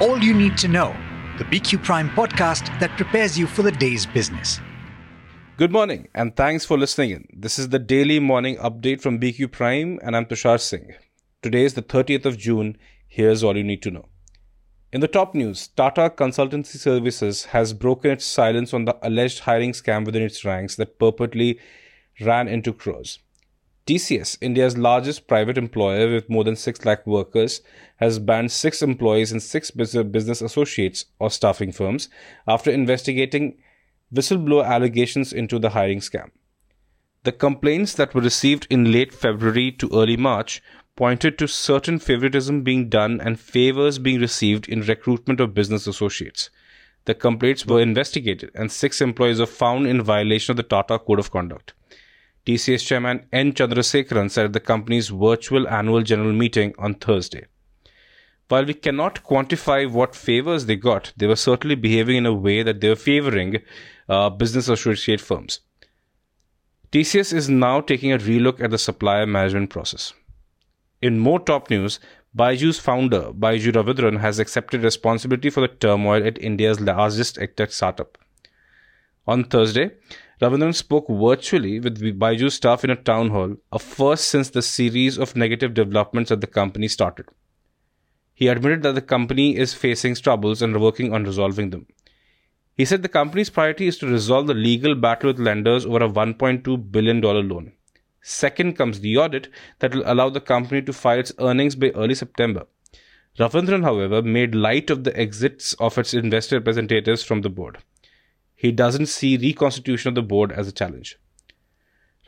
All You Need to Know, the BQ Prime podcast that prepares you for the day's business. Good morning, and thanks for listening in. This is the daily morning update from BQ Prime, and I'm Tushar Singh. Today is the 30th of June. Here's all you need to know. In the top news, Tata Consultancy Services has broken its silence on the alleged hiring scam within its ranks that purportedly ran into crores. TCS, India's largest private employer with more than 6 lakh workers, has banned six employees and six business associates or staffing firms after investigating whistleblower allegations into the hiring scam. The complaints that were received in late February to early March pointed to certain favoritism being done and favors being received in recruitment of business associates. The complaints were investigated and six employees were found in violation of the Tata Code of Conduct. TCS chairman N. Chandrasekaran said at the company's virtual annual general meeting on Thursday. While we cannot quantify what favors they got, they were certainly behaving in a way that they were favoring uh, business associate firms. TCS is now taking a relook at the supplier management process. In more top news, Byju's founder, Byju Ravindran, has accepted responsibility for the turmoil at India's largest edtech startup. On Thursday, Ravindran spoke virtually with Byju's staff in a town hall, a first since the series of negative developments at the company started. He admitted that the company is facing troubles and working on resolving them. He said the company's priority is to resolve the legal battle with lenders over a $1.2 billion loan. Second comes the audit that will allow the company to file its earnings by early September. Ravindran, however, made light of the exits of its investor representatives from the board he doesn't see reconstitution of the board as a challenge.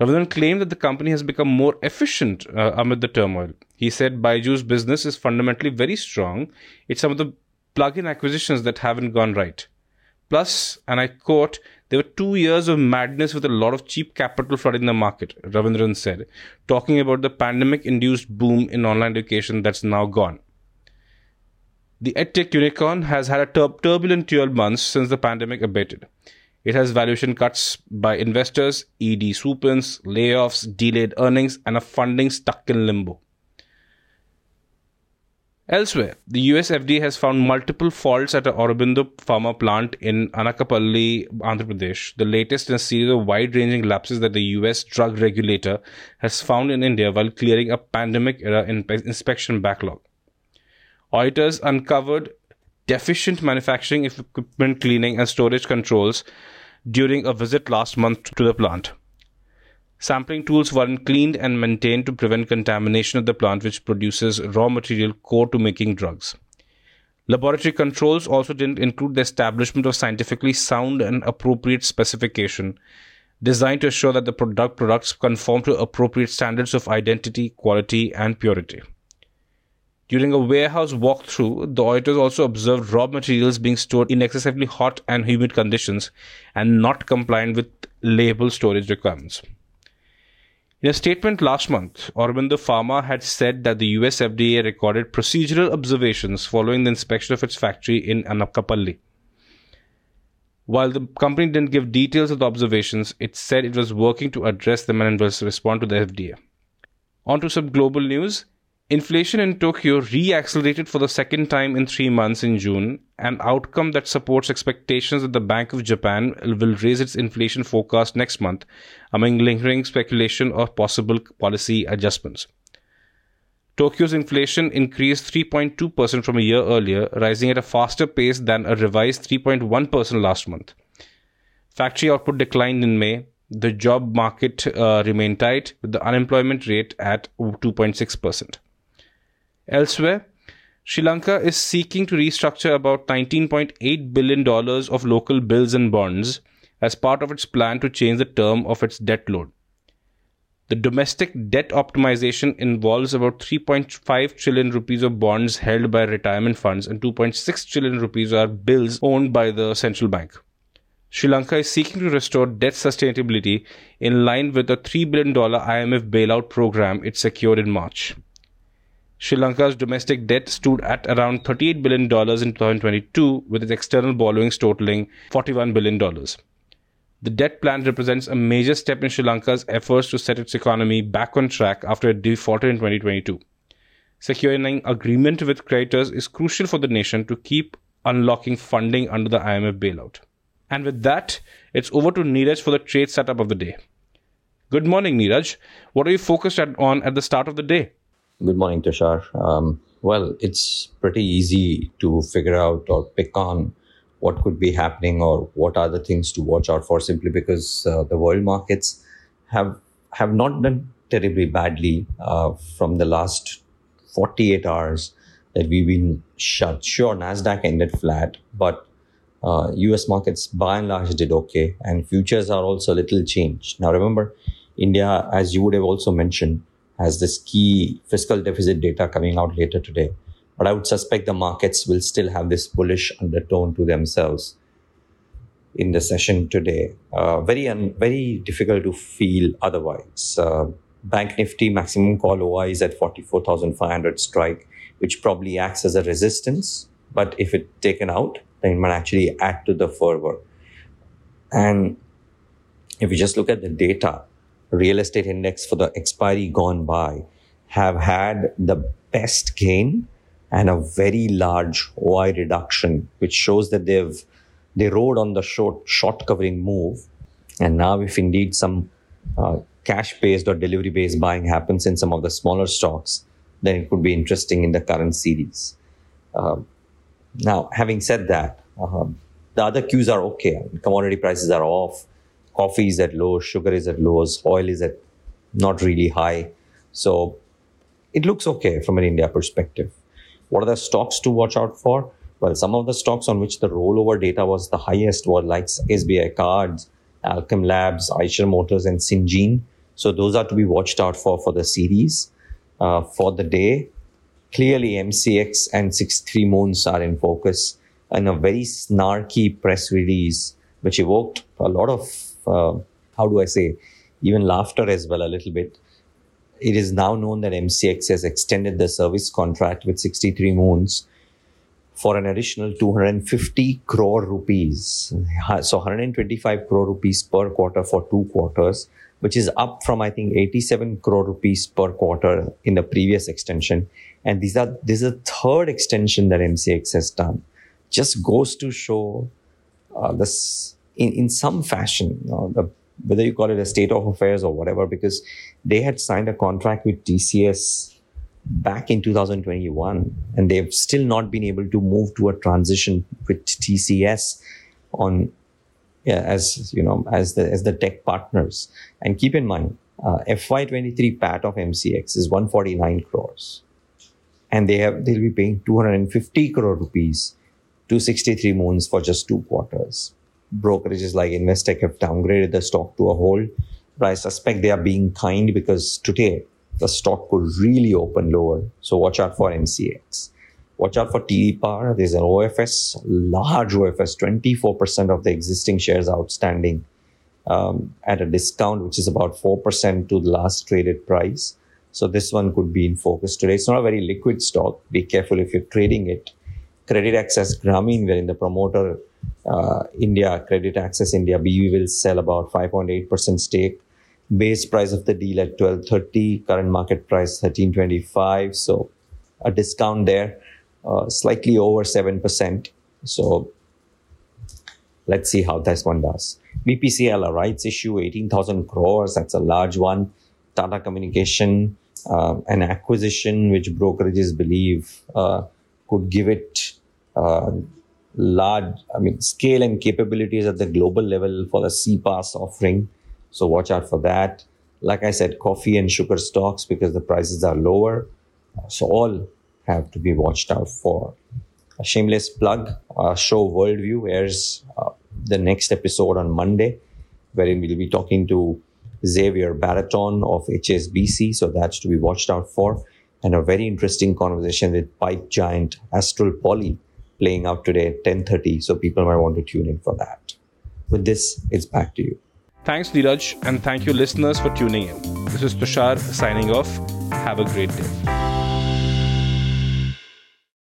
Ravindran claimed that the company has become more efficient uh, amid the turmoil. He said Byju's business is fundamentally very strong. It's some of the plug-in acquisitions that haven't gone right. Plus, and I quote, there were two years of madness with a lot of cheap capital flooding the market, Ravindran said, talking about the pandemic induced boom in online education that's now gone. The EdTech unicorn has had a tur- turbulent 12 months since the pandemic abated. It has valuation cuts by investors, ED swoop-ins, layoffs, delayed earnings, and a funding stuck in limbo. Elsewhere, the US FDA has found multiple faults at a Aurobindo pharma plant in Anakapalli, Andhra Pradesh, the latest in a series of wide-ranging lapses that the US drug regulator has found in India while clearing a pandemic-era inspection backlog. Auditors uncovered deficient manufacturing equipment cleaning and storage controls during a visit last month to the plant. Sampling tools weren't cleaned and maintained to prevent contamination of the plant, which produces raw material core to making drugs. Laboratory controls also didn't include the establishment of scientifically sound and appropriate specification designed to assure that the product products conform to appropriate standards of identity, quality, and purity. During a warehouse walkthrough, the auditors also observed raw materials being stored in excessively hot and humid conditions and not compliant with label storage requirements. In a statement last month, Aurobindo Pharma had said that the US FDA recorded procedural observations following the inspection of its factory in Anakapalli. While the company didn't give details of the observations, it said it was working to address them and respond to the FDA. On to some global news. Inflation in Tokyo re-accelerated for the second time in three months in June, an outcome that supports expectations that the Bank of Japan will raise its inflation forecast next month, among lingering speculation of possible policy adjustments. Tokyo's inflation increased 3.2% from a year earlier, rising at a faster pace than a revised 3.1% last month. Factory output declined in May. The job market uh, remained tight, with the unemployment rate at 2.6%. Elsewhere, Sri Lanka is seeking to restructure about $19.8 billion of local bills and bonds as part of its plan to change the term of its debt load. The domestic debt optimization involves about 3.5 trillion rupees of bonds held by retirement funds and 2.6 trillion rupees are bills owned by the central bank. Sri Lanka is seeking to restore debt sustainability in line with the $3 billion IMF bailout program it secured in March. Sri Lanka's domestic debt stood at around $38 billion in 2022, with its external borrowings totaling $41 billion. The debt plan represents a major step in Sri Lanka's efforts to set its economy back on track after it defaulted in 2022. securing agreement with creditors is crucial for the nation to keep unlocking funding under the IMF bailout. And with that, it's over to Niraj for the trade setup of the day. Good morning, Niraj. What are you focused on at the start of the day? Good morning, Tushar. Um, well, it's pretty easy to figure out or pick on what could be happening or what are the things to watch out for simply because uh, the world markets have have not done terribly badly uh, from the last 48 hours that we've been shut. Sure, Nasdaq ended flat, but uh, U.S. markets by and large did okay, and futures are also a little changed. Now, remember, India, as you would have also mentioned, has this key fiscal deficit data coming out later today. But I would suspect the markets will still have this bullish undertone to themselves in the session today. Uh, very un- very difficult to feel otherwise. Uh, Bank Nifty maximum call OI is at 44,500 strike, which probably acts as a resistance. But if it taken out, then it might actually add to the fervor. And if you just look at the data, real estate index for the expiry gone by have had the best gain and a very large OI reduction, which shows that they've they rode on the short short covering move. And now, if indeed some uh, cash based or delivery based buying happens in some of the smaller stocks, then it could be interesting in the current series. Uh, now, having said that, uh, the other cues are okay. Commodity prices are off. Coffee is at lows, sugar is at lows, oil is at not really high. So it looks okay from an India perspective. What are the stocks to watch out for? Well, some of the stocks on which the rollover data was the highest were like SBI Cards, Alkem Labs, Eicher Motors, and Syngene. So those are to be watched out for for the series. Uh, for the day, clearly MCX and 63 Moons are in focus. And a very snarky press release, which evoked a lot of, uh, how do I say, even laughter as well, a little bit. It is now known that MCX has extended the service contract with 63 Moons for an additional 250 crore rupees. So 125 crore rupees per quarter for two quarters, which is up from I think 87 crore rupees per quarter in the previous extension. And these are this is a third extension that MCX has done. Just goes to show uh, this in, in some fashion, the, whether you call it a state of affairs or whatever, because they had signed a contract with TCS back in 2021 and they've still not been able to move to a transition with TCS on yeah, as you know as the as the tech partners. And keep in mind uh, FY23 PAT of MCX is 149 crores. And they have they'll be paying 250 crore rupees to 63 moons for just two quarters brokerages like Investec have downgraded the stock to a hold but I suspect they are being kind because today the stock could really open lower. So watch out for MCX. Watch out for Power. There's an OFS, large OFS, 24% of the existing shares outstanding um, at a discount, which is about 4% to the last traded price. So this one could be in focus today. It's not a very liquid stock. Be careful if you're trading it. Credit Access Grameen, wherein the promoter uh, India, Credit Access India, BV will sell about 5.8% stake. Base price of the deal at 1230 current market price 1325 so a discount there uh, slightly over 7% so let's see how this one does. Bpcl a rights issue 18000 crores that's a large one. Tata communication uh, an acquisition which brokerages believe uh, could give it uh, large i mean scale and capabilities at the global level for the CPaaS offering so watch out for that. Like I said, coffee and sugar stocks because the prices are lower. So all have to be watched out for. A shameless plug, our show Worldview airs uh, the next episode on Monday, wherein we'll be talking to Xavier Baraton of HSBC. So that's to be watched out for. And a very interesting conversation with pipe giant Astral Poly playing out today at 10.30. So people might want to tune in for that. With this, it's back to you. Thanks, Niraj, and thank you, listeners, for tuning in. This is Tushar signing off. Have a great day.